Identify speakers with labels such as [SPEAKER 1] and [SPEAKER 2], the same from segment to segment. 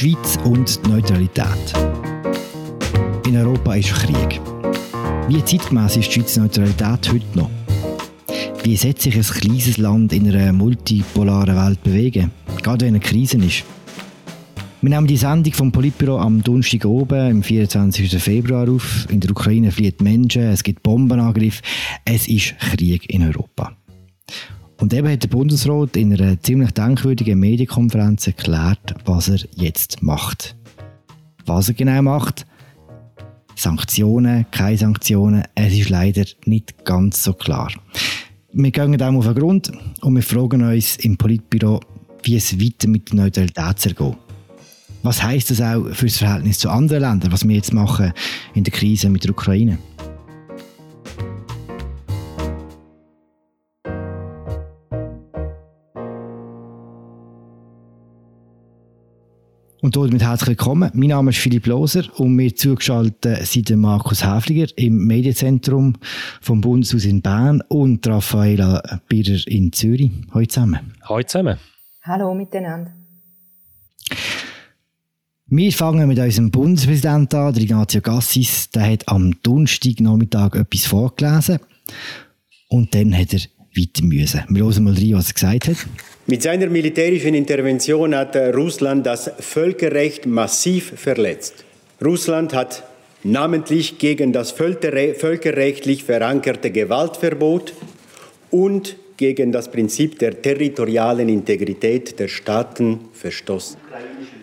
[SPEAKER 1] Schweiz und Neutralität. In Europa ist Krieg. Wie zeitgemäß ist die Schweizer Neutralität heute noch? Wie setzt sich ein kleines Land in einer multipolaren Welt bewegen, gerade wenn eine Krise ist? Wir nehmen die Sendung vom Politbüro am Donnerstag oben, am 24. Februar auf. In der Ukraine fliehen Menschen, es gibt Bombenangriffe, es ist Krieg in Europa. Und eben hat der Bundesrat in einer ziemlich denkwürdigen Medienkonferenz erklärt, was er jetzt macht. Was er genau macht, Sanktionen, keine Sanktionen, es ist leider nicht ganz so klar. Wir gehen dem auf den Grund und wir fragen uns im Politbüro, wie es weiter mit der Neutralität ergeht. Was heißt das auch für das Verhältnis zu anderen Ländern, was wir jetzt machen in der Krise mit der Ukraine? Und damit herzlich willkommen. Mein Name ist Philipp Loser und mir zugeschaltet sind Markus Häfliger im Medienzentrum vom Bundeshaus in Bern und Raffaela Birrer in Zürich. Hallo zusammen.
[SPEAKER 2] Hallo zusammen.
[SPEAKER 3] Hallo miteinander.
[SPEAKER 1] Wir fangen mit unserem Bundespräsidenten an, der Ignazio Gassis. Der hat am Donnerstagnachmittag etwas vorgelesen und dann hat er weiter müssen. Wir hören mal rein, was er gesagt hat.
[SPEAKER 4] Mit seiner militärischen Intervention hat Russland das Völkerrecht massiv verletzt. Russland hat namentlich gegen das völkerrechtlich verankerte Gewaltverbot und gegen das Prinzip der territorialen Integrität der Staaten verstoßen.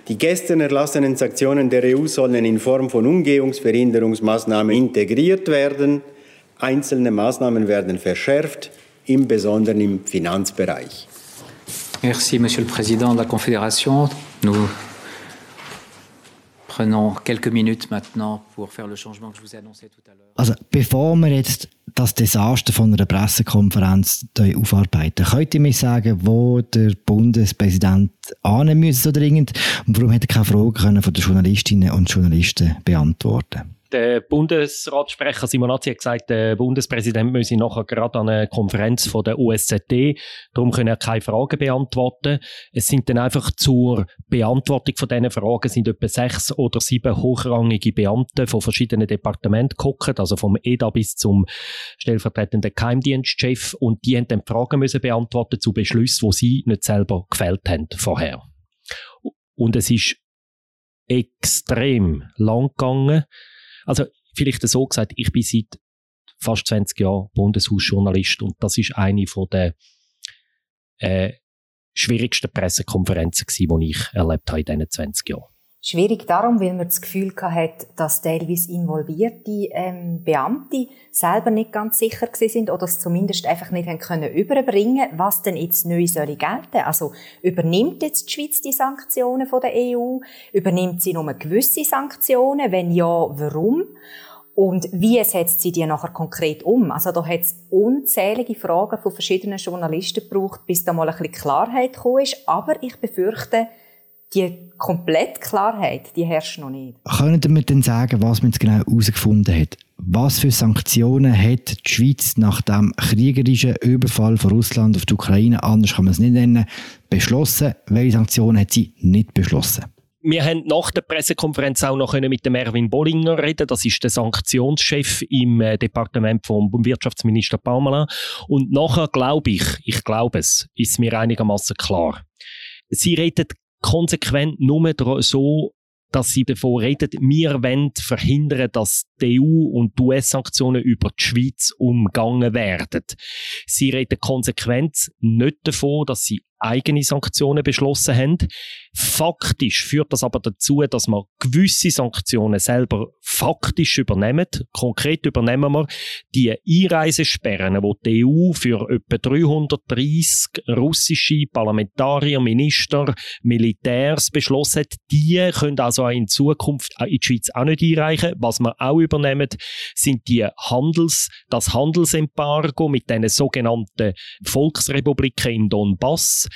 [SPEAKER 4] Die gestern erlassenen Sanktionen der EU sollen in Form von Umgehungsverhinderungsmaßnahmen integriert werden. Einzelne Maßnahmen werden verschärft, im Besonderen im Finanzbereich.
[SPEAKER 5] Merci, Monsieur le Président de la Confédération. Nous prenons quelques minutes maintenant pour faire le changement que je vous ai annoncé tout à l'heure.
[SPEAKER 1] Also, bevor wir jetzt das Desaster von einer Pressekonferenz aufarbeiten, könnt ihr mir sagen, wo der Bundespräsident annehmen müssen so dringend und warum hat er keine Fragen von den Journalistinnen und Journalisten beantworten
[SPEAKER 2] der Bundesratssprecher Simonazzi hat gesagt, der Bundespräsident müsse nachher gerade an einer Konferenz von der USZD, darum können er keine Fragen beantworten. Es sind dann einfach zur Beantwortung von diesen Fragen sind etwa sechs oder sieben hochrangige Beamte von verschiedenen Departementen geguckt, also vom EDA bis zum stellvertretenden Geheimdienstchef und die haben dann Fragen müssen beantworten zu Beschlüssen, die sie nicht selber gefällt haben vorher. Und es ist extrem lang gegangen. Also vielleicht so gesagt, ich bin seit fast 20 Jahren Bundeshausjournalist und das ist eine von der äh, schwierigsten Pressekonferenzen die ich erlebt habe in diesen 20 Jahren.
[SPEAKER 3] Schwierig darum, weil man das Gefühl hatte, dass teilweise involvierte ähm, Beamte selber nicht ganz sicher sind oder es zumindest einfach nicht haben können überbringen, was denn jetzt neu soll gelten. Also übernimmt jetzt die Schweiz die Sanktionen von der EU? Übernimmt sie nur gewisse Sanktionen? Wenn ja, warum? Und wie setzt sie die nachher konkret um? Also da hat es unzählige Fragen von verschiedenen Journalisten gebraucht, bis da mal ein bisschen Klarheit gekommen ist. Aber ich befürchte, die komplette Klarheit, die herrscht noch nicht.
[SPEAKER 1] Können wir denn sagen, was man jetzt genau herausgefunden hat? Was für Sanktionen hat die Schweiz nach dem kriegerischen Überfall von Russland auf die Ukraine, anders kann man es nicht nennen, beschlossen? Welche Sanktionen hat sie nicht beschlossen?
[SPEAKER 2] Wir haben nach der Pressekonferenz auch noch mit dem Erwin Bollinger reden. Das ist der Sanktionschef im äh, Departement vom Wirtschaftsminister Pamela. Und nachher glaube ich, ich glaube es, ist mir einigermaßen klar. Sie redet konsequent nur so, dass sie davon reden, wir wollen verhindern, dass die EU und die US-Sanktionen über die Schweiz umgangen werden. Sie reden konsequent nicht davon, dass sie eigene Sanktionen beschlossen haben. Faktisch führt das aber dazu, dass man gewisse Sanktionen selber faktisch übernehmen. Konkret übernehmen wir die Einreisesperren, die die EU für etwa 330 russische Parlamentarier, Minister, Militärs beschlossen hat. Die können also auch in Zukunft in die Schweiz auch nicht einreichen. Was wir auch übernehmen, sind die Handels, das Handelsembargo mit den sogenannten Volksrepubliken im Donbass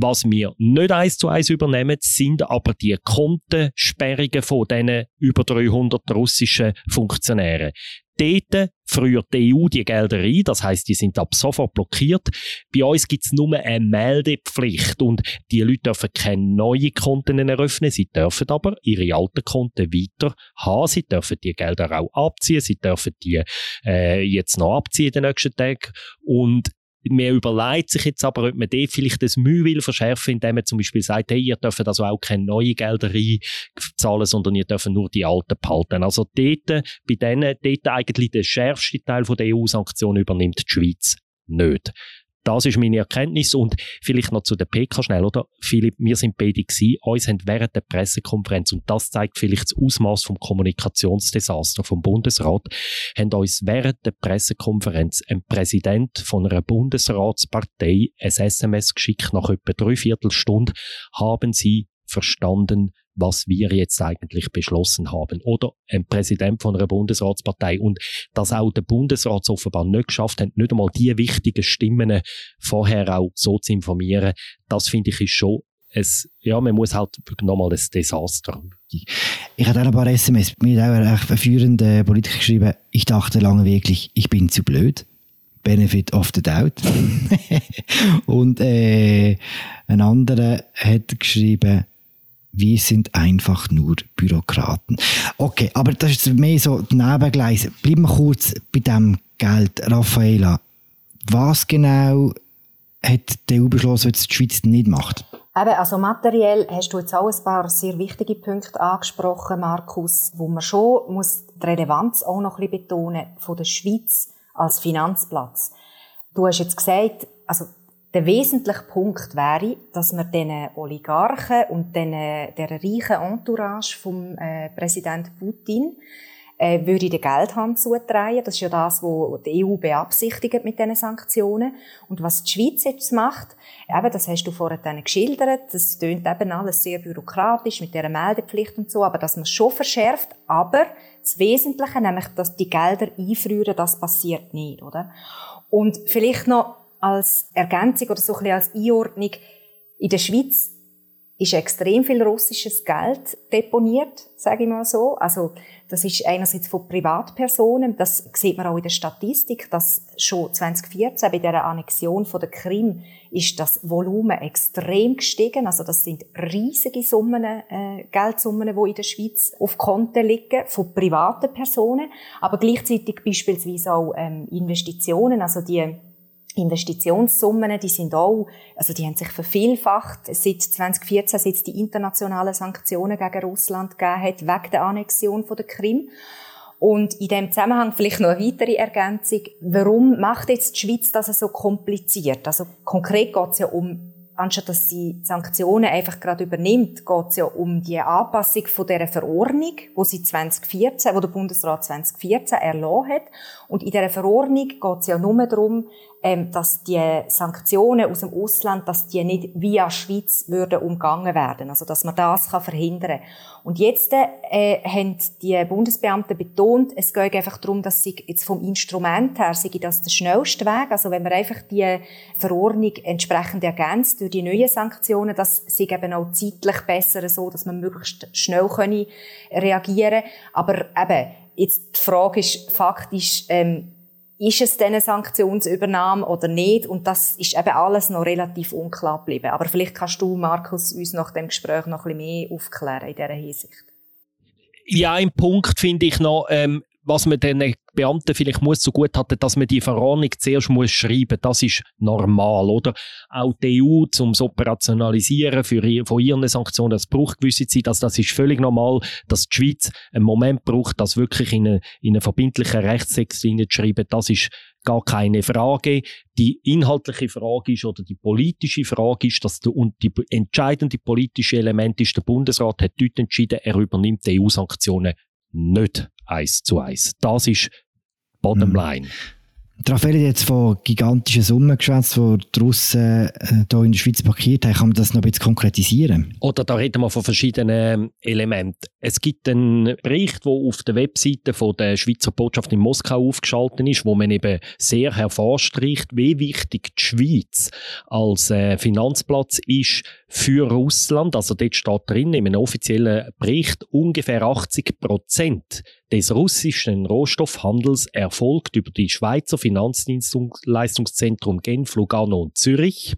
[SPEAKER 2] was wir nicht eins zu eins übernehmen, sind aber die Kontensperrungen von diesen über 300 russischen Funktionären. dort früher die EU die Gelder ein, das heißt, die sind ab sofort blockiert. Bei uns gibt es nur eine Meldepflicht und die Leute dürfen keine neuen Konten eröffnen, sie dürfen aber ihre alten Konten weiter haben, sie dürfen die Gelder auch abziehen, sie dürfen die äh, jetzt noch abziehen den nächsten Tagen und man überlegt sich jetzt aber, ob man dort vielleicht das Mühe will verschärfen, indem man zum Beispiel sagt, hey, ihr dürft also auch keine neuen Gelder einzahlen, sondern ihr dürft nur die alten behalten. Also dort, bei denen, dort eigentlich der schärfste Teil der EU-Sanktionen übernimmt die Schweiz nicht. Das ist meine Erkenntnis. Und vielleicht noch zu der PK schnell, oder? Philipp, wir sind beide gewesen, uns haben während der Pressekonferenz, und das zeigt vielleicht das Ausmaß vom Kommunikationsdesaster vom Bundesrat, haben uns während der Pressekonferenz ein Präsident von einer Bundesratspartei ein SMS geschickt, nach etwa dreiviertel Stunde haben sie verstanden, was wir jetzt eigentlich beschlossen haben. Oder ein Präsident von einer Bundesratspartei. Und dass auch der Bundesrat offenbar nicht geschafft hat, nicht einmal die wichtigen Stimmen vorher auch so zu informieren, das finde ich ist schon es, ja, man muss halt nochmal ein Desaster.
[SPEAKER 1] Ich hatte auch ein paar SMS. Mir auch ein führender Politiker geschrieben, ich dachte lange wirklich, ich bin zu blöd. Benefit of the Doubt. Und äh, ein anderer hat geschrieben, wir sind einfach nur Bürokraten. Okay, aber das ist mehr so Nebengleis. Bleiben wir kurz bei dem Geld. Raffaela, was genau hat die EU beschlossen, was die Schweiz nicht macht?
[SPEAKER 3] Eben, also materiell hast du jetzt auch ein paar sehr wichtige Punkte angesprochen, Markus, wo man schon muss die Relevanz auch noch ein bisschen betonen von der Schweiz als Finanzplatz. Du hast jetzt gesagt, also der wesentliche Punkt wäre, dass man den Oligarchen und den, der reichen Entourage vom äh, Präsident Putin äh, würde den Geldhand zutreiben. Das ist ja das, was die EU beabsichtigt mit diesen Sanktionen. Und was die Schweiz jetzt macht, eben, das hast du vorhin geschildert, das tönt eben alles sehr bürokratisch mit dieser Meldepflicht und so, aber dass man es schon verschärft, aber das Wesentliche, nämlich, dass die Gelder einfrieren, das passiert nicht, oder? Und vielleicht noch als Ergänzung oder so ein bisschen als Einordnung. In der Schweiz ist extrem viel russisches Geld deponiert, sage ich mal so. Also das ist einerseits von Privatpersonen, das sieht man auch in der Statistik, dass schon 2014 bei der Annexion von der Krim ist das Volumen extrem gestiegen. Also das sind riesige Summen, äh, Geldsummen, die in der Schweiz auf Konten liegen von privaten Personen, aber gleichzeitig beispielsweise auch ähm, Investitionen, also die Investitionssummen, die sind auch, also die haben sich vervielfacht, seit 2014, seit es die internationalen Sanktionen gegen Russland gegeben hat, wegen der Annexion von der Krim. Und in dem Zusammenhang vielleicht noch eine weitere Ergänzung. Warum macht jetzt die Schweiz das so kompliziert? Also konkret geht es ja um anstatt dass sie Sanktionen einfach gerade übernimmt, geht es ja um die Anpassung von dieser Verordnung, wo sie 2014, wo der Bundesrat 2014 erlassen hat. Und in dieser Verordnung geht es ja nur darum, ähm, dass die Sanktionen aus dem Ausland, dass die nicht via Schweiz würden umgangen werden. Also, dass man das kann verhindern Und jetzt äh, haben die Bundesbeamten betont, es geht einfach darum, dass sie jetzt vom Instrument her, sei das der schnellste Weg, also wenn man einfach die Verordnung entsprechend ergänzt durch die neuen Sanktionen, das sei eben auch zeitlich besser so, dass man möglichst schnell können reagieren. Aber eben, jetzt die Frage ist faktisch, ähm, ist es denn eine Sanktionsübernahme oder nicht? Und das ist eben alles noch relativ unklar geblieben. Aber vielleicht kannst du, Markus, uns nach dem Gespräch noch ein bisschen mehr aufklären in dieser Hinsicht.
[SPEAKER 2] Ja, ein Punkt finde ich noch, ähm, was man den Beamten vielleicht muss so gut hatte, dass man die Verordnung zuerst muss schreiben, das ist normal, oder? Auch die EU zum operationalisieren für von ihren Sanktionen, das braucht gewisse Zeit, also das ist völlig normal, dass die Schweiz einen Moment braucht, das wirklich in einen in eine verbindlichen Rechtstext zu schreiben, das ist gar keine Frage. Die inhaltliche Frage ist oder die politische Frage ist, dass der, und die entscheidende politische Element ist, der Bundesrat hat dort entschieden, er übernimmt die EU-Sanktionen nicht eins zu eins. Das ist Bottom line.
[SPEAKER 1] Raphael hat jetzt von gigantischen Summen geschwätzt, die die Russen äh, hier in der Schweiz parkiert haben. Kann man das noch bisschen konkretisieren?
[SPEAKER 2] Oder da reden wir von verschiedenen Elementen. Es gibt einen Bericht, der auf der Webseite von der Schweizer Botschaft in Moskau aufgeschaltet ist, wo man eben sehr hervorstricht, wie wichtig die Schweiz als äh, Finanzplatz ist für Russland. Also dort steht drin, in einem offiziellen Bericht, ungefähr 80 Prozent des russischen Rohstoffhandels erfolgt über die Schweizer Finanzdienstleistungszentrum Genf, Lugano und Zürich.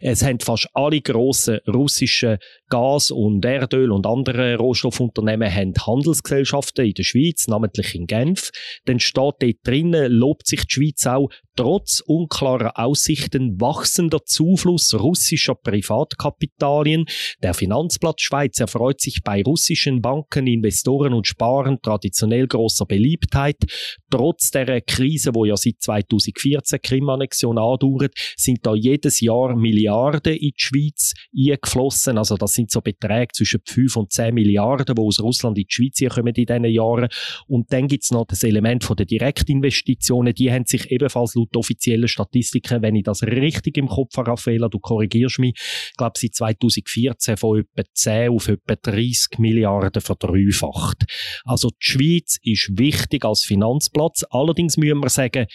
[SPEAKER 2] Es haben fast alle grossen russischen Gas- und Erdöl- und andere Rohstoffunternehmen haben Handelsgesellschaften in der Schweiz, namentlich in Genf. Dann steht dort drinnen, lobt sich die Schweiz auch trotz unklarer Aussichten wachsender Zufluss russischer Privatkapitalien. Der Finanzplatz Schweiz erfreut sich bei russischen Banken, Investoren und Sparern traditionell großer Beliebtheit. Trotz der Krise, wo ja seit 2014 Krim-Annexion andauert, sind da jedes Jahr Milliarden in die Schweiz eingeflossen. Also das sind so Beträge zwischen 5 und 10 Milliarden, die aus Russland in die Schweiz kommen in diesen Jahren. Und dann gibt es noch das Element der Direktinvestitionen. Die haben sich ebenfalls laut offiziellen Statistiken, wenn ich das richtig im Kopf habe, Raffaella, du korrigierst mich, ich glaube, seit 2014 von etwa 10 auf etwa 30 Milliarden verdreifacht. Also die Schweiz ist wichtig als Finanzplatz. Allerdings müssen wir sagen,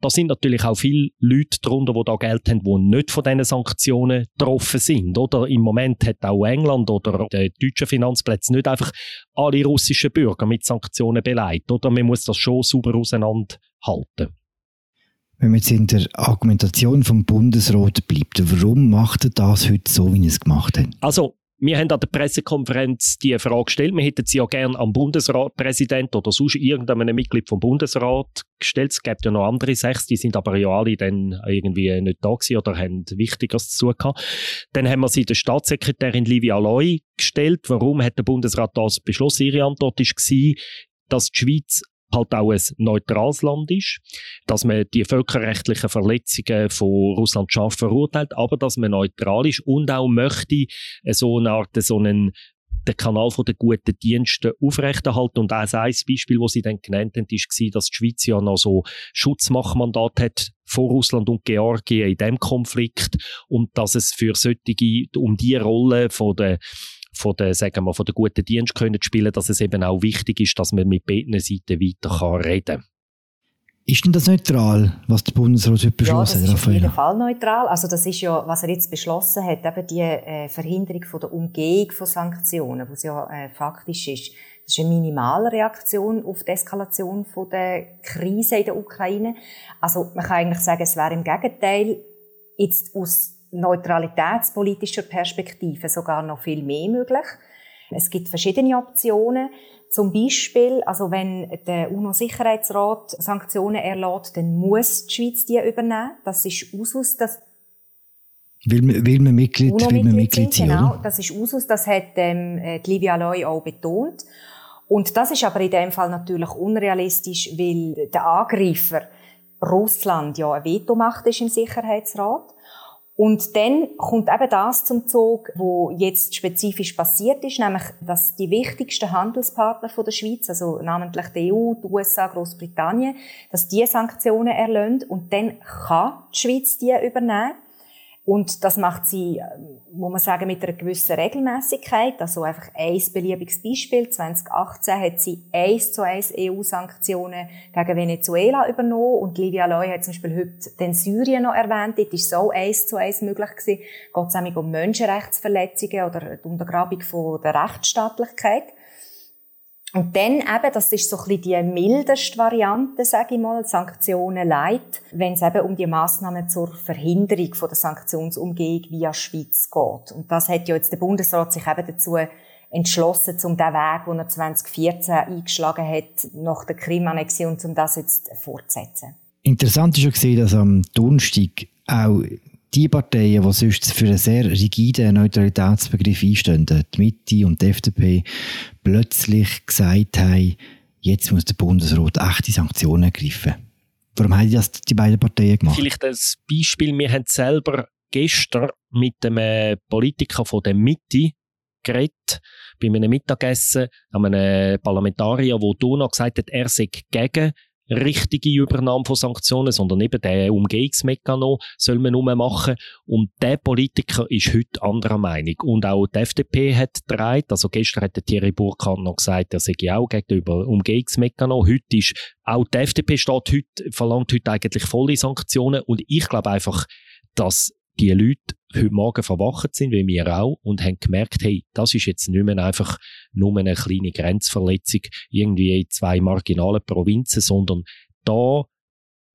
[SPEAKER 2] da sind natürlich auch viele Leute darunter, die da Geld haben, die nicht von diesen Sanktionen getroffen sind. Oder im Moment hat auch England oder die deutschen Finanzplätze nicht einfach alle russischen Bürger mit Sanktionen beleidigt. Oder man muss das schon sauber auseinanderhalten.
[SPEAKER 1] Wenn man jetzt in der Argumentation vom Bundesrat bleibt, warum macht er das heute so, wie er es gemacht hat?
[SPEAKER 2] Also, wir haben an der Pressekonferenz die Frage gestellt. Wir hätten sie ja gerne am Bundesratpräsident oder sonst irgendeinem Mitglied vom Bundesrat gestellt. Es gibt ja noch andere sechs, die sind aber ja alle dann irgendwie nicht da gewesen oder haben Wichtigeres zu tun. Dann haben wir sie der Staatssekretärin Livia Loy gestellt. Warum hat der Bundesrat das beschlossen? Ihre Antwort war, dass die Schweiz halt auch ein neutrales Land ist, dass man die völkerrechtlichen Verletzungen von Russland scharf verurteilt, aber dass man neutral ist und auch möchte so eine Art, so einen den Kanal von den guten Diensten aufrechterhalten. Und auch ein Beispiel, das sie dann genannt haben, war, dass die Schweiz ja noch so Schutzmachmandat hat vor Russland und Georgien in dem Konflikt und dass es für solche, um die Rolle von der von der, sagen wir, von der guten Dienst können spielen, dass es eben auch wichtig ist, dass man mit beiden Seiten weiter kann reden kann.
[SPEAKER 1] Ist denn das neutral, was der Bundesrat heute beschlossen
[SPEAKER 3] hat? Ja, das ist auf jeden Fall neutral. Also das ist ja, was er jetzt beschlossen hat, eben die äh, Verhinderung von der Umgehung von Sanktionen, was ja äh, faktisch ist. Das ist eine minimale Reaktion auf die Eskalation von der Krise in der Ukraine. Also man kann eigentlich sagen, es wäre im Gegenteil jetzt aus neutralitätspolitischer Perspektive sogar noch viel mehr möglich. Es gibt verschiedene Optionen. Zum Beispiel, also wenn der UNO-Sicherheitsrat Sanktionen erlaubt, dann muss die Schweiz die übernehmen. Das ist Usus, dass
[SPEAKER 1] Will man, will man Mitglied, will man Mitglied
[SPEAKER 3] sein, Genau, das ist Usus, das hat ähm, die Livia Loy auch betont. Und das ist aber in dem Fall natürlich unrealistisch, weil der Angreifer Russland ja ein Veto-Macht ist im Sicherheitsrat. Und dann kommt eben das zum Zug, wo jetzt spezifisch passiert ist, nämlich, dass die wichtigsten Handelspartner von der Schweiz, also namentlich die EU, die USA, Großbritannien, dass die Sanktionen erlösen und dann kann die Schweiz die übernehmen. Und das macht sie, muss man sagen, mit einer gewissen Regelmäßigkeit. Also einfach ein beliebiges Beispiel. 2018 hat sie eins zu eins EU-Sanktionen gegen Venezuela übernommen. Und Livia Loy hat zum Beispiel heute den Syrien noch erwähnt. Dort ist so eins zu eins möglich gewesen. Geht es um Menschenrechtsverletzungen oder die Untergrabung von der Rechtsstaatlichkeit. Und dann eben, das ist so ein bisschen die mildeste Variante, sage ich mal, Sanktionen leid, wenn es eben um die Massnahmen zur Verhinderung von der Sanktionsumgehung via Schweiz geht. Und das hat ja jetzt der Bundesrat sich eben dazu entschlossen, um den Weg, den er 2014 eingeschlagen hat, nach der Krim-Annexion, um das jetzt fortzusetzen.
[SPEAKER 1] Interessant ist ja gesehen, dass am Donnerstag auch die Parteien, die sonst für einen sehr rigiden Neutralitätsbegriff einstehen, die Mitte und die FDP, plötzlich gesagt haben, jetzt muss der Bundesrat echte Sanktionen ergreifen. Warum haben die das die beiden Parteien gemacht?
[SPEAKER 2] Vielleicht als Beispiel, wir haben selber gestern mit einem Politiker von der Mitte geredet, bei einem Mittagessen, einem Parlamentarier, der noch gesagt hat, er sei gegen richtige Übernahme von Sanktionen, sondern eben der Umgehungsmechanismus soll man nur machen. Und der Politiker ist heute anderer Meinung. Und auch die FDP hat dreit, also gestern hat der Thierry Burkhardt noch gesagt, er sei auch gegenüber Umgehungsmechanismus. Heute ist, auch die FDP steht heute, verlangt heute eigentlich volle Sanktionen. Und ich glaube einfach, dass die Leute heute Morgen verwacht sind, wie wir auch, und haben gemerkt, hey, das ist jetzt nicht mehr einfach nur eine kleine Grenzverletzung irgendwie in zwei marginalen Provinzen, sondern da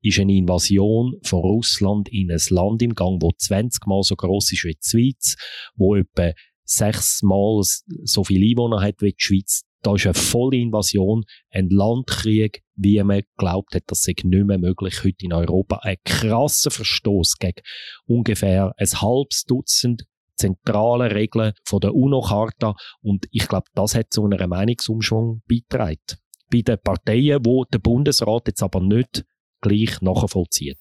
[SPEAKER 2] ist eine Invasion von Russland in ein Land im Gang, wo 20 Mal so groß ist wie die Schweiz, wo etwa sechsmal so viele Einwohner hat wie die Schweiz. Da ist eine volle Invasion, ein Landkrieg, wie man glaubt hat, das sei nicht mehr möglich heute in Europa. Ein krasser Verstoß gegen ungefähr ein halbes Dutzend zentrale Regeln von der UNO-Charta und ich glaube, das hat zu einer Meinungsumschwung beigetragen. Bei den Parteien, wo der Bundesrat jetzt aber nicht gleich nachvollzieht.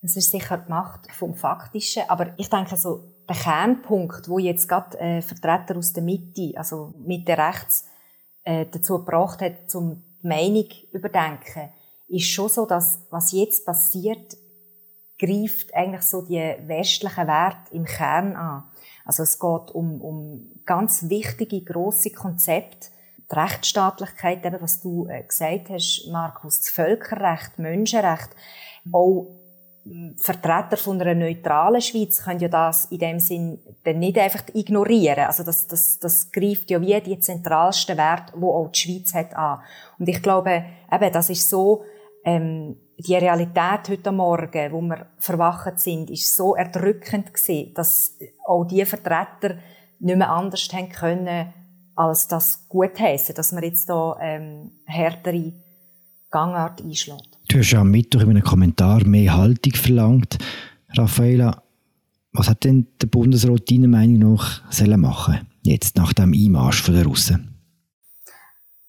[SPEAKER 3] Das ist sicher die Macht vom Faktischen, aber ich denke so, der Kernpunkt, wo jetzt gerade äh, Vertreter aus der Mitte, also Mitte rechts, äh, dazu gebracht hat, zum Meinung überdenken, ist schon so, dass was jetzt passiert, greift eigentlich so die westlichen Werte im Kern an. Also es geht um, um ganz wichtige, grosse Konzepte, die Rechtsstaatlichkeit, eben was du äh, gesagt hast, Markus, das Völkerrecht, Menschenrecht, auch Vertreter von einer neutralen Schweiz können ja das in dem Sinn dann nicht einfach ignorieren. Also das, das, das greift ja wie die zentralsten Werte, wo auch die Schweiz hat, an. Und ich glaube, eben, das ist so, ähm, die Realität heute Morgen, wo wir verwacht sind, ist so erdrückend gewesen, dass auch die Vertreter nicht mehr anders haben können, als das gut heißen, dass man jetzt da ähm, härtere Gangart einschlägt.
[SPEAKER 1] Du hast ja am Mittwoch in einem Kommentar mehr Haltung verlangt. Raffaela, was hat denn der Bundesrat deiner Meinung nach sollen machen jetzt nach dem Einmarsch der Russen?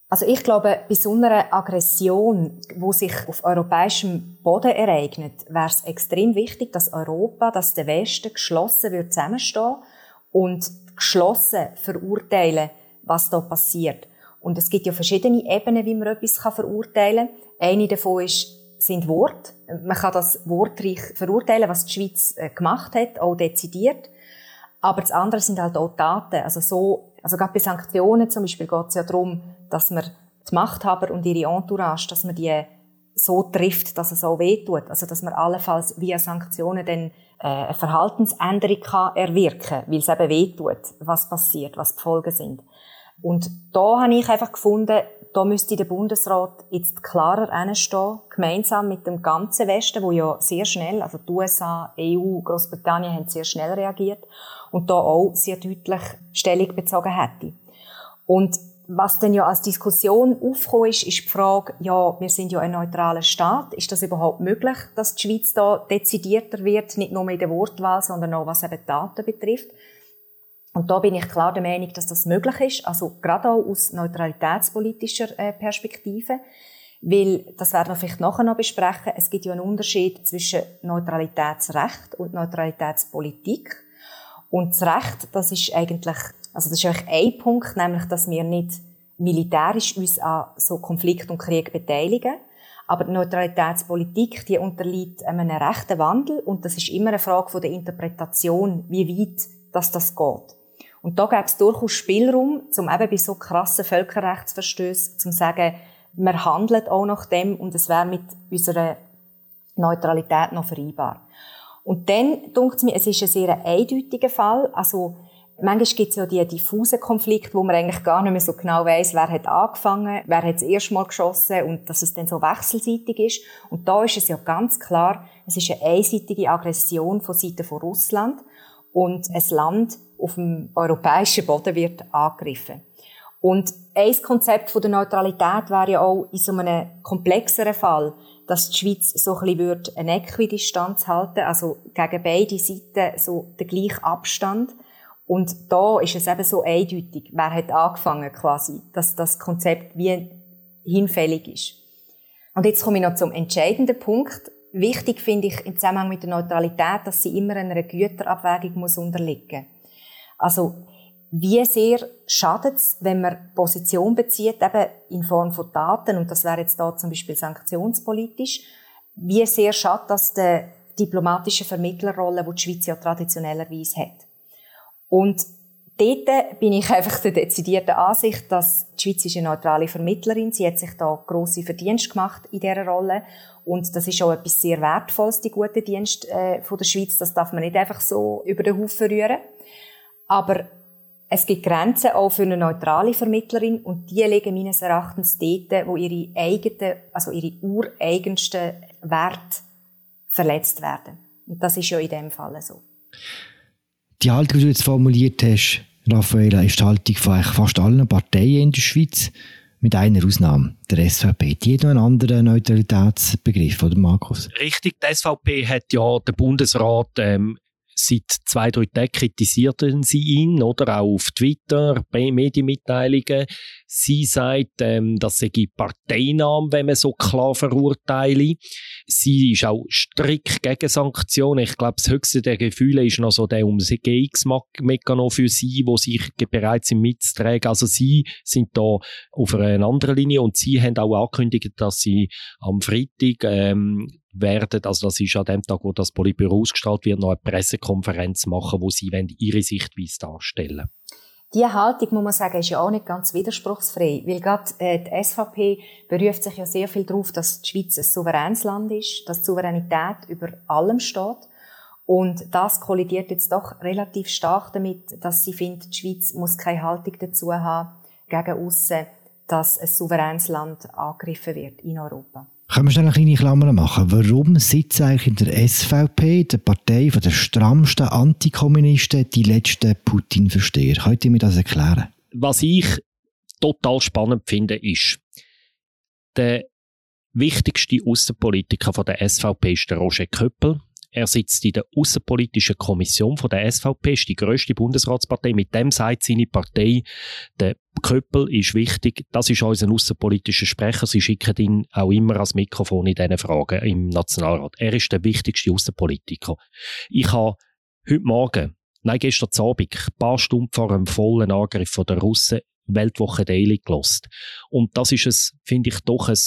[SPEAKER 3] Also ich glaube, bei so einer Aggression, wo sich auf europäischem Boden ereignet, wäre es extrem wichtig, dass Europa, dass der Westen geschlossen wird zusammenstehen und geschlossen verurteilen, was da passiert. Und es gibt ja verschiedene Ebenen, wie man etwas verurteilen kann. Eine davon ist, sind Worte. Man kann das wortreich verurteilen, was die Schweiz äh, gemacht hat, auch dezidiert. Aber das andere sind halt auch Taten. Also so, also gerade bei Sanktionen zum Beispiel geht es ja darum, dass man die Machthaber und ihre Entourage, dass man die so trifft, dass es auch wehtut. Also, dass man allenfalls via Sanktionen dann äh, eine Verhaltensänderung kann erwirken kann, weil es eben wehtut, was passiert, was die Folgen sind. Und da habe ich einfach gefunden, da müsste der Bundesrat jetzt klarer hinstehen, gemeinsam mit dem ganzen Westen, wo ja sehr schnell, also die USA, EU, Großbritannien haben sehr schnell reagiert und da auch sehr deutlich Stellung bezogen hätte. Und was dann ja als Diskussion aufgekommen ist, ist die Frage, ja, wir sind ja ein neutraler Staat. Ist das überhaupt möglich, dass die Schweiz da dezidierter wird, nicht nur in der Wortwahl, sondern auch was eben Daten betrifft? Und da bin ich klar der Meinung, dass das möglich ist, also gerade auch aus neutralitätspolitischer äh, Perspektive. Weil, das werden wir vielleicht nachher noch besprechen, es gibt ja einen Unterschied zwischen Neutralitätsrecht und Neutralitätspolitik. Und das Recht, das ist eigentlich, also das ist eigentlich ein Punkt, nämlich, dass wir nicht militärisch uns an so Konflikt und Krieg beteiligen. Aber die Neutralitätspolitik, die unterliegt einem rechten Wandel und das ist immer eine Frage der Interpretation, wie weit dass das geht. Und da gäbe es durchaus Spielraum, um eben bei so krassen Völkerrechtsverstößen zu sagen, wir handeln auch nach dem und es wäre mit unserer Neutralität noch vereinbar. Und dann denkt es mir, es ist ein sehr eindeutiger Fall. Also, manchmal gibt es ja die diffusen Konflikte, wo man eigentlich gar nicht mehr so genau weiß, wer hat angefangen, wer hat das erste Mal geschossen und dass es dann so wechselseitig ist. Und da ist es ja ganz klar, es ist eine einseitige Aggression von Seiten von Russland und ein Land auf dem europäischen Boden wird angegriffen. Und ein Konzept von der Neutralität wäre ja auch in so einem komplexeren Fall, dass die Schweiz so ein bisschen eine Äquidistanz halten also gegen beide Seiten so den gleichen Abstand. Und da ist es eben so eindeutig, wer hat angefangen quasi, dass das Konzept wie hinfällig ist. Und jetzt komme ich noch zum entscheidenden Punkt. Wichtig finde ich im Zusammenhang mit der Neutralität, dass sie immer einer Güterabwägung muss unterliegen. Also wie sehr schadet es, wenn man Position bezieht, eben in Form von Daten, und das wäre jetzt da zum Beispiel sanktionspolitisch, wie sehr schadet das der diplomatischen Vermittlerrolle, die die Schweiz ja traditionellerweise hat. Und dort bin ich einfach der dezidierten Ansicht, dass die Schweiz ist eine neutrale Vermittlerin. Sie hat sich da grosse Verdienste gemacht in dieser Rolle. Und das ist auch etwas sehr Wertvolles, die guten Dienste äh, von der Schweiz. Das darf man nicht einfach so über den Haufen rühren. Aber es gibt Grenzen auch für eine neutrale Vermittlerin und die liegen meines Erachtens dort, wo ihre eigenen, also ihre ureigensten Werte verletzt werden. Und das ist ja in dem Fall so.
[SPEAKER 1] Die Haltung, die du jetzt formuliert hast, Raffaella, ist die Haltung von fast allen Parteien in der Schweiz, mit einer Ausnahme, der SVP. Die hat noch einen anderen Neutralitätsbegriff, oder Markus?
[SPEAKER 2] Richtig, die SVP hat ja den Bundesrat ähm, seit zwei, drei Tagen kritisierten sie ihn, oder auch auf Twitter, bei Medienmitteilungen. Sie sagt, ähm, dass sie Parteinahme, wenn man so klar verurteile. Sie ist auch strikt gegen Sanktionen. Ich glaube, das höchste der Gefühle ist noch so der Umgehungsmechanismus für sie, wo sich bereit sind mitzutragen. Also sie sind da auf einer anderen Linie und sie haben auch angekündigt, dass sie am Freitag ähm, werden, also das ist an dem Tag, wo das Politbüro ausgestrahlt wird, noch eine Pressekonferenz machen, wo sie ihre Sichtweise darstellen
[SPEAKER 3] die Haltung, muss man sagen, ist ja auch nicht ganz widerspruchsfrei, weil gerade äh, die SVP beruft sich ja sehr viel darauf, dass die Schweiz ein souveränes Land ist, dass die Souveränität über allem steht. Und das kollidiert jetzt doch relativ stark damit, dass sie findet, die Schweiz muss keine Haltung dazu haben, gegen aussen, dass ein souveränes Land angegriffen wird in Europa.
[SPEAKER 1] Können wir schnell eine kleine Klammer machen? Warum sitzt eigentlich in der SVP, der Partei der strammsten Antikommunisten, die letzten Putin-Versteher? Könnt ihr mir das erklären?
[SPEAKER 2] Was ich total spannend finde, ist, der wichtigste Außenpolitiker der SVP ist der Roger Köppel. Er sitzt in der Außenpolitischen Kommission von der SVP, ist die grösste Bundesratspartei. Mit dem sagt seine Partei, der Köppel ist wichtig. Das ist unser außenpolitischer Sprecher. Sie schicken ihn auch immer als Mikrofon in diesen Fragen im Nationalrat. Er ist der wichtigste Außenpolitiker. Ich habe heute Morgen, nein, gestern Abend, ein paar Stunden vor einem vollen Angriff der Russen Weltwoche Daily gelost. Und das ist es, finde ich, doch ein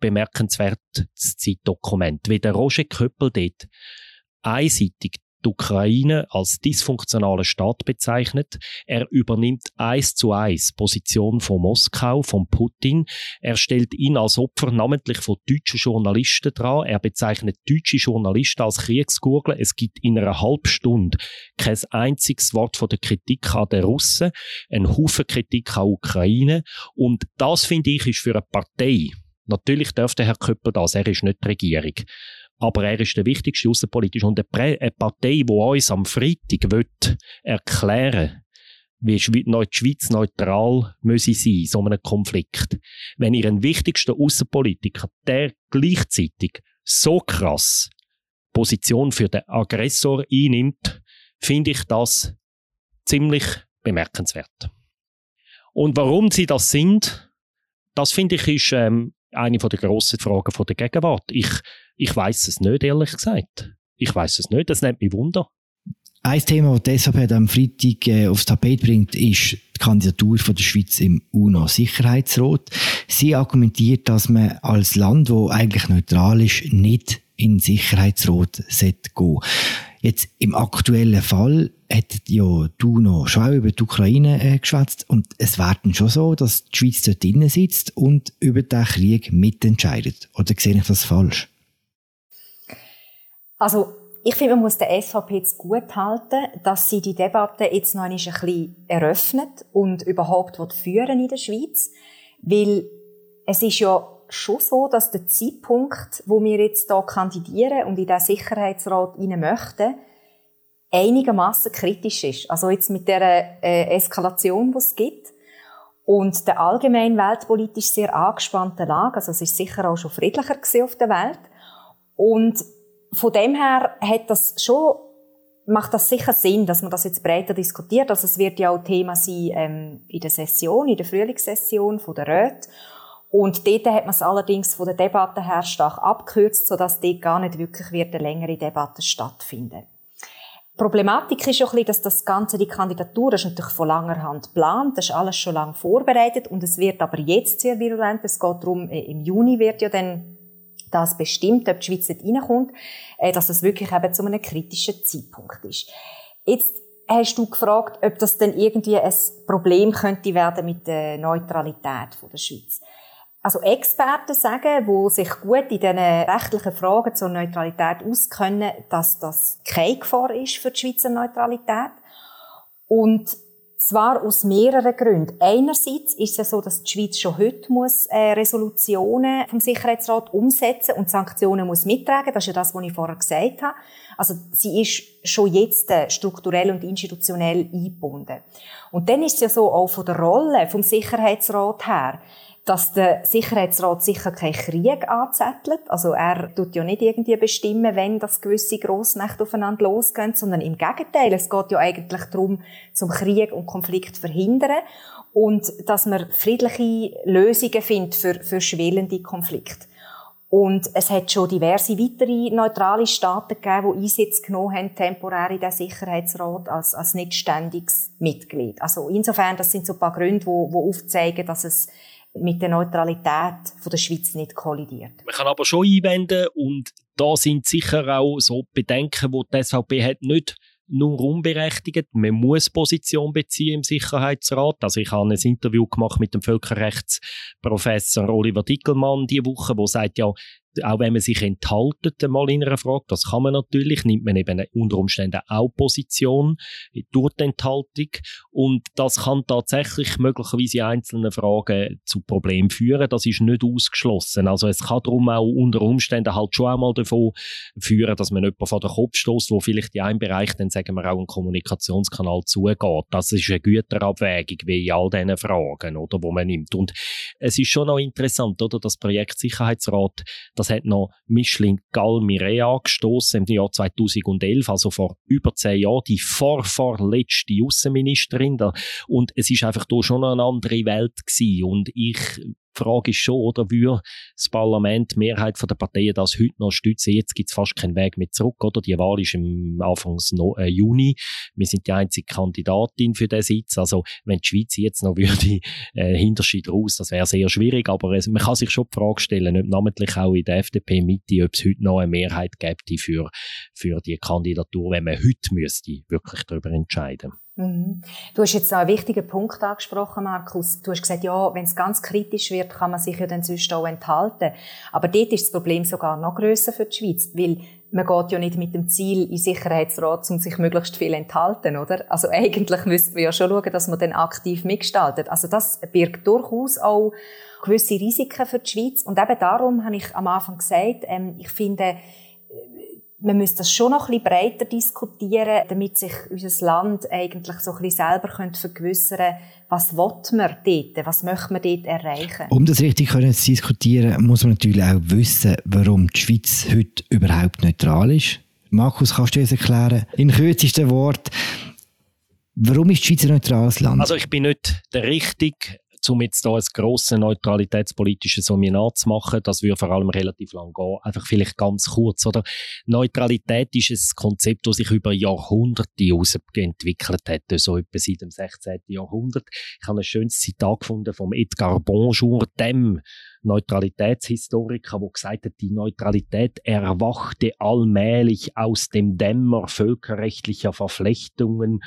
[SPEAKER 2] bemerkenswertes Zeitdokument. Wie der Roger Köppel dort einseitig die Ukraine als dysfunktionalen Staat bezeichnet. Er übernimmt eins zu eins Position von Moskau, von Putin. Er stellt ihn als Opfer namentlich von deutschen Journalisten dran. Er bezeichnet deutsche Journalisten als Kriegsgurgel. Es gibt in einer halben Stunde kein einziges Wort von der Kritik an den Russen, ein Haufen Kritik an Ukraine. Und das finde ich ist für eine Partei, Natürlich dürfte Herr Köppel das, er ist nicht die Regierung aber er ist der wichtigste außenpolitisch und eine Partei, die uns am Freitag will erklären wie die Schweiz neutral müsse sein, so einem Konflikt. Wenn ihren wichtigsten Außenpolitiker, der gleichzeitig so krass Position für den Aggressor einnimmt, finde ich das ziemlich bemerkenswert. Und warum sie das sind, das finde ich ist ähm, eine der grossen Fragen der Gegenwart. Ich, ich weiß es nicht, ehrlich gesagt. Ich weiß es nicht, das nimmt mich Wunder.
[SPEAKER 1] Ein Thema, das SVP am Freitag äh, aufs Tapet bringt, ist die Kandidatur von der Schweiz im UNO-Sicherheitsrat. Sie argumentiert, dass man als Land, wo eigentlich neutral ist, nicht in den Sicherheitsrat gehen sollte. Jetzt im aktuellen Fall hat ja du noch schon über die Ukraine äh, geschwätzt und es wäre dann schon so, dass die Schweiz dort drinnen sitzt und über den Krieg mitentscheidet. Oder sehe ich das falsch?
[SPEAKER 3] Also ich finde, man muss der SVP jetzt gut halten, dass sie die Debatte jetzt noch ein bisschen eröffnet und überhaupt führen in der Schweiz. Weil es ist ja schon so, dass der Zeitpunkt, wo wir jetzt hier kandidieren und in den Sicherheitsrat rein möchten, einigermaßen kritisch ist. Also jetzt mit der äh, Eskalation, die es gibt und der allgemein weltpolitisch sehr angespannten Lage. Also es ist sicher auch schon friedlicher auf der Welt. Und von dem her hat das schon macht das sicher Sinn, dass man das jetzt breiter diskutiert. Also es wird ja auch Thema sein ähm, in der Session, in der Frühlingssession von der Räte. Und dort hat man es allerdings von der Debatte her stark abgekürzt, sodass dort gar nicht wirklich eine längere Debatte stattfinden. Problematik ist auch ein bisschen, dass das Ganze, die Kandidatur, ist natürlich von langer Hand geplant, das ist alles schon lange vorbereitet und es wird aber jetzt sehr virulent. Es geht darum, äh, im Juni wird ja dann das bestimmt, ob die Schweiz nicht reinkommt, äh, dass das wirklich eben zu einem kritischen Zeitpunkt ist. Jetzt hast du gefragt, ob das denn irgendwie ein Problem könnte werden mit der Neutralität der Schweiz. Also Experten sagen, die sich gut in diesen rechtlichen Fragen zur Neutralität auskennen, dass das keine Gefahr ist für die Schweizer Neutralität. Und zwar aus mehreren Gründen. Einerseits ist es so, dass die Schweiz schon heute muss äh, Resolutionen vom Sicherheitsrat umsetzen und Sanktionen muss mittragen. Das ist ja das, was ich vorher gesagt habe. Also sie ist schon jetzt äh, strukturell und institutionell eingebunden. Und dann ist es ja so auch von der Rolle vom Sicherheitsrat her dass der Sicherheitsrat sicher keinen Krieg anzettelt. Also er tut ja nicht irgendwie bestimmen, wenn das gewisse Grossmächte aufeinander losgehen, sondern im Gegenteil. Es geht ja eigentlich darum, zum Krieg und Konflikt zu verhindern und dass man friedliche Lösungen findet für, für schwelende Konflikte. Und es hat schon diverse weitere neutrale Staaten gegeben, die Einsätze genommen haben, temporär in den Sicherheitsrat als, als nicht ständiges Mitglied. Also insofern, das sind so ein paar Gründe, die, die aufzeigen, dass es mit der Neutralität von der Schweiz nicht kollidiert.
[SPEAKER 2] Man kann aber schon einwenden und da sind sicher auch so Bedenken, wo die SVP hat, nicht nur unberechtigt. Man muss Position beziehen im Sicherheitsrat. Also ich habe ein Interview gemacht mit dem Völkerrechtsprofessor Oliver Dickelmann die Woche, wo sagt ja, auch wenn man sich enthaltet mal in einer Frage, das kann man natürlich, nimmt man eben unter Umständen auch Position durch die Enthaltung und das kann tatsächlich möglicherweise in einzelnen Fragen zu Problemen führen. Das ist nicht ausgeschlossen. Also es kann darum auch unter Umständen halt schon einmal davon führen, dass man jemanden vor den Kopf stößt, wo vielleicht in einem Bereich dann sagen wir auch einen Kommunikationskanal zugeht. Das ist eine Güterabwägung wie in all diesen Fragen, oder, wo man nimmt. Und es ist schon noch interessant, oder, das Projekt Sicherheitsrat, das hat noch Micheline Galmire angestoßen im Jahr 2011, also vor über zehn Jahren, die vorvorletzte Außenministerin. Und es ist einfach da schon eine andere Welt gewesen. Und ich die Frage ist schon, oder würde das Parlament, die Mehrheit der Parteien das heute noch stützen? Jetzt gibt es fast keinen Weg mehr zurück, oder? Die Wahl ist im Anfang äh, Juni. Wir sind die einzige Kandidatin für den Sitz. Also, wenn die Schweiz jetzt noch würde, äh, Hinterschied raus, das wäre sehr schwierig. Aber es, man kann sich schon die Frage stellen, nicht namentlich auch in der FDP-Mitte, ob es heute noch eine Mehrheit gäbe für, für die Kandidatur, wenn man heute müsste wirklich darüber entscheiden müsste.
[SPEAKER 3] Mhm. Du hast jetzt einen wichtigen Punkt angesprochen, Markus. Du hast gesagt, ja, wenn es ganz kritisch wird, kann man sich ja dann sonst auch enthalten. Aber dort ist das Problem sogar noch grösser für die Schweiz, weil man geht ja nicht mit dem Ziel in Sicherheitsrat, um sich möglichst viel enthalten, oder? Also eigentlich müssten wir ja schon schauen, dass man dann aktiv mitgestaltet. Also das birgt durchaus auch gewisse Risiken für die Schweiz. Und eben darum habe ich am Anfang gesagt, ähm, ich finde, man müsste das schon noch ein bisschen breiter diskutieren, damit sich unser Land eigentlich so ein bisschen selber vergewissern könnte, was will man dort, was möchte man dort erreichen.
[SPEAKER 1] Um das richtig zu diskutieren, muss man natürlich auch wissen, warum die Schweiz heute überhaupt neutral ist. Markus, kannst du uns erklären, in kürzesten Wort, warum ist die Schweiz ein neutrales Land?
[SPEAKER 2] Also ich bin nicht der richtige um jetzt da ein grosses neutralitätspolitisches Seminar zu machen, das würde vor allem relativ lang gehen. Einfach vielleicht ganz kurz, oder? Neutralität ist ein Konzept, das sich über Jahrhunderte entwickelt hat, so etwa seit dem 16. Jahrhundert. Ich habe ein schönes Zitat gefunden vom Edgar Bonjour, dem Neutralitätshistoriker, wo gesagt hat, die Neutralität erwachte allmählich aus dem Dämmer völkerrechtlicher Verflechtungen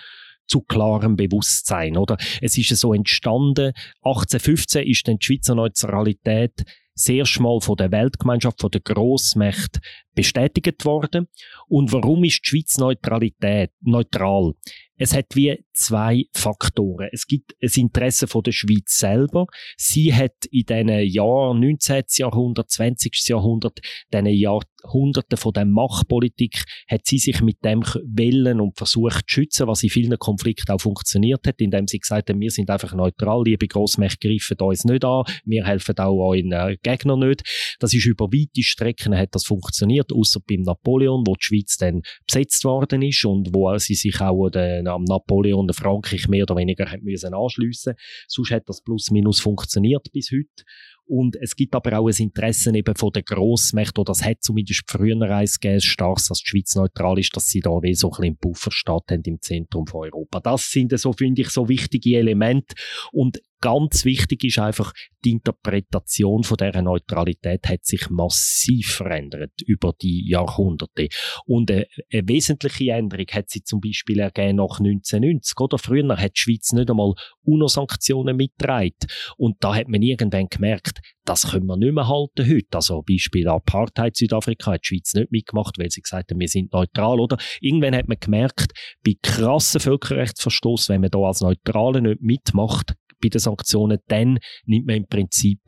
[SPEAKER 2] zu klarem Bewusstsein, oder? Es ist so entstanden, 1815 ist dann die Schweizer Neutralität sehr schmal von der Weltgemeinschaft, von der Grossmächte bestätigt worden. Und warum ist die Schweiz Neutralität, neutral? Es hat wie zwei Faktoren. Es gibt ein Interesse von der Schweiz selber. Sie hat in diesen Jahren 19. Jahrhundert, 20. Jahrhundert, diesen Jahrhunderten von der Machtpolitik, hat sie sich mit dem Wellen und versucht zu schützen, was in vielen Konflikten auch funktioniert hat, indem sie gesagt haben, wir sind einfach neutral, liebe Grossmächte greifen uns nicht an, wir helfen auch euren äh, Gegnern nicht. Das ist über weite Strecken hat das funktioniert, außer beim Napoleon, wo die Schweiz dann besetzt worden ist und wo sie sich auch am Napoleon Frankreich mehr oder weniger hat müssen anschliessen. Sonst hat das plus minus funktioniert bis heute. Und es gibt aber auch ein Interesse eben von den Grossmächten, oder das hat zumindest früher eins gegeben, stark, dass die Schweiz neutral ist, dass sie da wie so ein bisschen Pufferstaat haben im Zentrum von Europa. Das sind so, finde ich, so wichtige Elemente. Und ganz wichtig ist einfach, die Interpretation von dieser Neutralität hat sich massiv verändert über die Jahrhunderte. Und eine, eine wesentliche Änderung hat sie zum Beispiel ergeben nach 1990. Oder früher hat die Schweiz nicht einmal UNO-Sanktionen mitgetragen. Und da hat man irgendwann gemerkt, das können wir nicht mehr halten heute. Also Beispiel Apartheid Südafrika hat die Schweiz nicht mitgemacht, weil sie gesagt haben, wir sind neutral. Oder irgendwann hat man gemerkt, bei krassen Völkerrechtsverstoß, wenn man da als Neutrale nicht mitmacht, bei den Sanktionen, dann nimmt man im Prinzip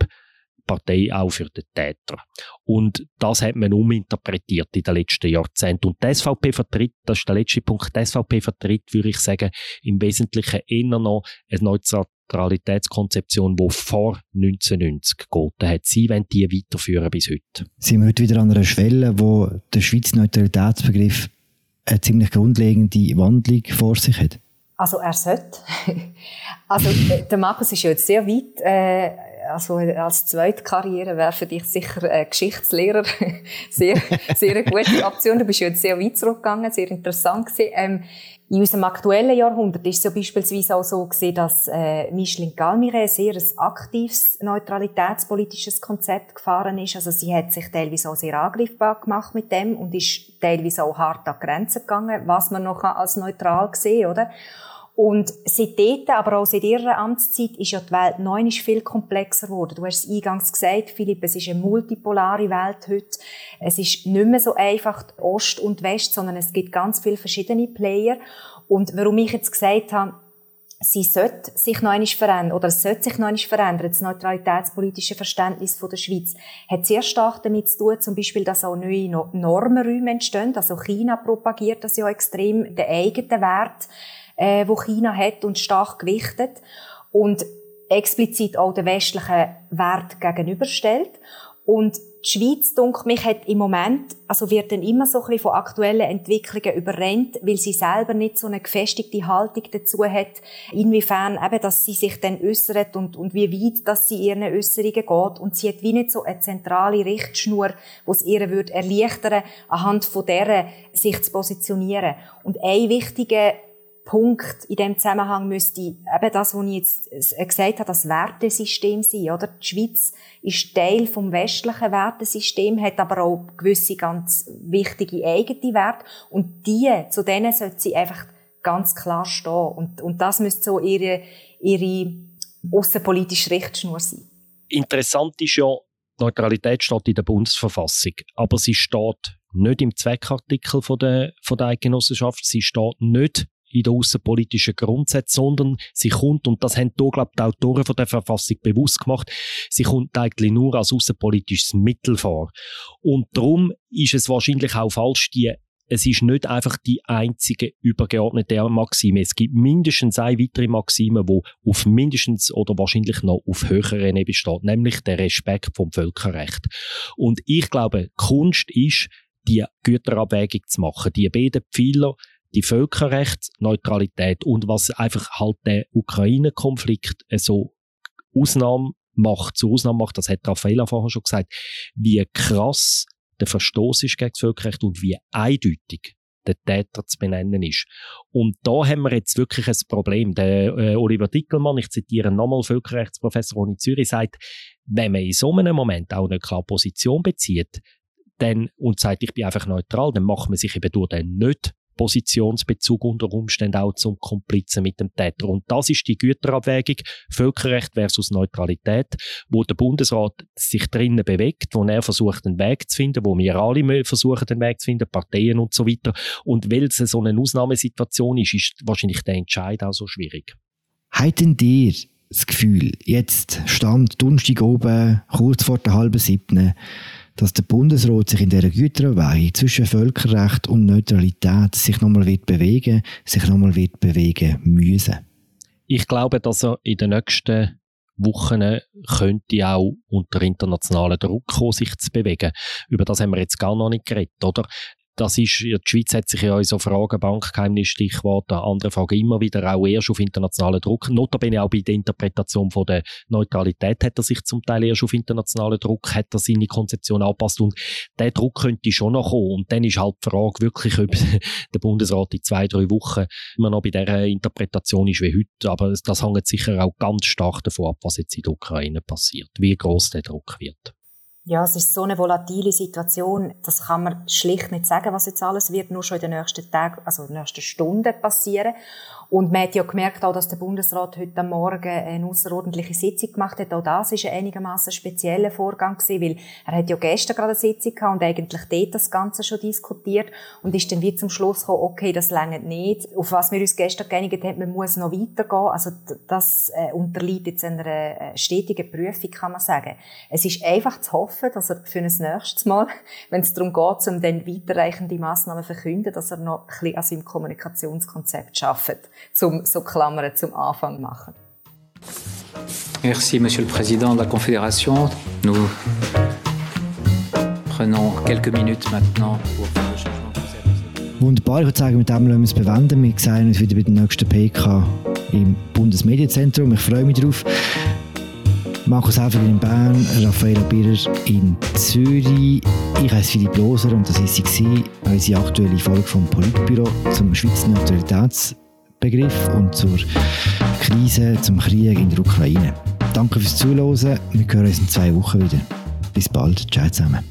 [SPEAKER 2] Partei auch für den Täter. Und das hat man uminterpretiert in den letzten Jahrzehnten. Und die SVP vertritt, das ist der letzte Punkt, die SVP vertritt, würde ich sagen, im Wesentlichen eher noch Neutralitätskonzeption, die vor 1990 gegolten hat. Sie wollen die weiterführen bis heute.
[SPEAKER 1] Sind wir heute wieder an einer Schwelle, wo der Schweizer Neutralitätsbegriff eine ziemlich grundlegende Wandlung vor sich hat?
[SPEAKER 3] Also er sollte. also äh, der Markus ist ja jetzt sehr weit. Äh, also als zweite Karriere wäre für dich sicher äh, Geschichtslehrer sehr, sehr eine gute Option. Du bist ja jetzt sehr weit zurückgegangen, sehr interessant gewesen. Ähm, in unserem aktuellen Jahrhundert ist es ja beispielsweise auch so gewesen, dass äh, Micheline Galmire sehr ein aktives neutralitätspolitisches Konzept gefahren ist. Also sie hat sich teilweise auch sehr angreifbar gemacht mit dem und ist teilweise auch hart an Grenzen gegangen, was man noch als neutral sehen oder? Und seitdem, aber auch seit ihrer Amtszeit, ist ja die Welt neu viel komplexer geworden. Du hast es eingangs gesagt, Philipp, es ist eine multipolare Welt heute. Es ist nicht mehr so einfach Ost und West, sondern es gibt ganz viele verschiedene Player. Und warum ich jetzt gesagt habe, sie sollte sich noch verändern, oder es sollte sich noch verändern, das neutralitätspolitische Verständnis von der Schweiz, hat sehr stark damit zu tun, zum Beispiel, dass auch neue Normenräume entstehen. Also China propagiert das ja extrem, den eigenen Wert äh, wo China hat und stark gewichtet und explizit auch den westlichen Wert gegenüberstellt. Und die Schweiz, denke mich, hat im Moment, also wird dann immer so ein bisschen von aktuellen Entwicklungen überrennt, weil sie selber nicht so eine gefestigte Haltung dazu hat, inwiefern eben, dass sie sich dann äußert und, und wie weit, dass sie ihren Äußerungen geht. Und sie hat wie nicht so eine zentrale Richtschnur, wo es ihr würde erleichtern, anhand von der sich zu positionieren. Und ein wichtiger Punkt in dem Zusammenhang müsste eben das, was ich jetzt äh, gesagt habe, das Wertesystem sein, oder? Die Schweiz ist Teil vom westlichen Wertesystem, hat aber auch gewisse ganz wichtige eigene Werte und die, zu denen sollte sie einfach ganz klar stehen und, und das müsste so ihre, ihre außenpolitische Richtschnur sein.
[SPEAKER 2] Interessant ist ja, Neutralität steht in der Bundesverfassung, aber sie steht nicht im Zweckartikel von der, von der Eidgenossenschaft, sie steht nicht in den außenpolitischen Grundsätzen, sondern sie kommt, und das haben hier, glaube ich, die Autoren von der Verfassung bewusst gemacht, sie kommt eigentlich nur als außenpolitisches Mittel vor. Und darum ist es wahrscheinlich auch falsch, die es ist nicht einfach die einzige übergeordnete Maxime. Es gibt mindestens eine weitere Maxime, die auf mindestens oder wahrscheinlich noch auf höherer Ebene besteht, nämlich der Respekt vom Völkerrecht. Und ich glaube, Kunst ist, die Güterabwägung zu machen. Die beiden Pfeiler die Völkerrechtsneutralität und was einfach halt der Ukraine-Konflikt so Ausnahme macht, zu Ausnahme macht, das hat Raffaella vorher schon gesagt, wie krass der Verstoß ist gegen das Völkerrecht und wie eindeutig der Täter zu benennen ist. Und da haben wir jetzt wirklich ein Problem. Der äh, Oliver Dickelmann, ich zitiere nochmal Völkerrechtsprofessor in Zürich, sagt, wenn man in so einem Moment auch eine klare Position bezieht, dann, und sagt, ich bin einfach neutral, dann macht man sich eben durch den nicht Positionsbezug unter Umständen auch zum Komplizen mit dem Täter. Und das ist die Güterabwägung Völkerrecht versus Neutralität, wo der Bundesrat sich drinnen bewegt, wo er versucht, einen Weg zu finden, wo wir alle versuchen, einen Weg zu finden, Parteien und so weiter. Und weil es so eine Ausnahmesituation ist, ist wahrscheinlich der Entscheid auch so schwierig.
[SPEAKER 1] Halten dir das Gefühl, jetzt stand Donnerstag oben, kurz vor der halben siebten, dass der Bundesrat sich in dieser Güterabwägung zwischen Völkerrecht und Neutralität sich nochmal wird bewegen, sich nochmal wird bewegen müssen?
[SPEAKER 2] Ich glaube, dass er in den nächsten Wochen könnte auch unter internationalen Druck kommen, sich zu bewegen. Über das haben wir jetzt gar noch nicht geredet, oder? Das ist, die Schweiz hat sich ja in so Fragen, Bankgeheimnis, Stichworte, andere Fragen immer wieder auch erst auf internationalen Druck. Notabene auch bei der Interpretation von der Neutralität hat er sich zum Teil erst auf internationalen Druck, hat er seine Konzeption angepasst und der Druck könnte schon noch kommen. Und dann ist halt die Frage wirklich, ob der Bundesrat in zwei, drei Wochen immer noch bei dieser Interpretation ist wie heute. Aber das hängt sicher auch ganz stark davon ab, was jetzt in der Ukraine passiert, wie groß der Druck wird.
[SPEAKER 3] Ja, es ist so eine volatile Situation, das kann man schlicht nicht sagen, was jetzt alles wird, nur schon in den nächsten Tagen, also in den nächsten Stunden passieren. Und man hat ja gemerkt auch, dass der Bundesrat heute Morgen eine außerordentliche Sitzung gemacht hat. Auch das ist ein einigermaßen spezieller Vorgang gewesen, weil er hat ja gestern gerade eine Sitzung gehabt und eigentlich dort das Ganze schon diskutiert und ist dann wie zum Schluss gekommen, okay, das längert nicht. Auf was wir uns gestern geeinigt haben, man muss noch weitergehen. Also das äh, unterliegt jetzt einer äh, stetigen Prüfung, kann man sagen. Es ist einfach zu hoffen, dass er für ein nächstes Mal, wenn es darum geht, um dann weiterreichende Massnahmen zu verkünden, dass er noch ein bisschen an seinem Kommunikationskonzept schafft zum, so Klammern zum Anfang machen.
[SPEAKER 5] Merci, Monsieur le Président de la Confédération. Nous prenons quelques minutes maintenant pour faire le changement.
[SPEAKER 1] Wunderbar, ich würde sagen, mit dem lassen wir es bewenden. Wir sehen uns wieder bei der nächsten PK im Bundesmedienzentrum. Ich freue mich darauf. Markus Häfer in Bern, Raffaella Birrer in Zürich. Ich heiße Philipp Loser und das war unsere aktuelle Folge vom Politbüro zum Schweizer Neutralitäts Begriff und zur Krise, zum Krieg in der Ukraine. Danke fürs Zuhören. Wir hören uns in zwei Wochen wieder. Bis bald. Ciao zusammen.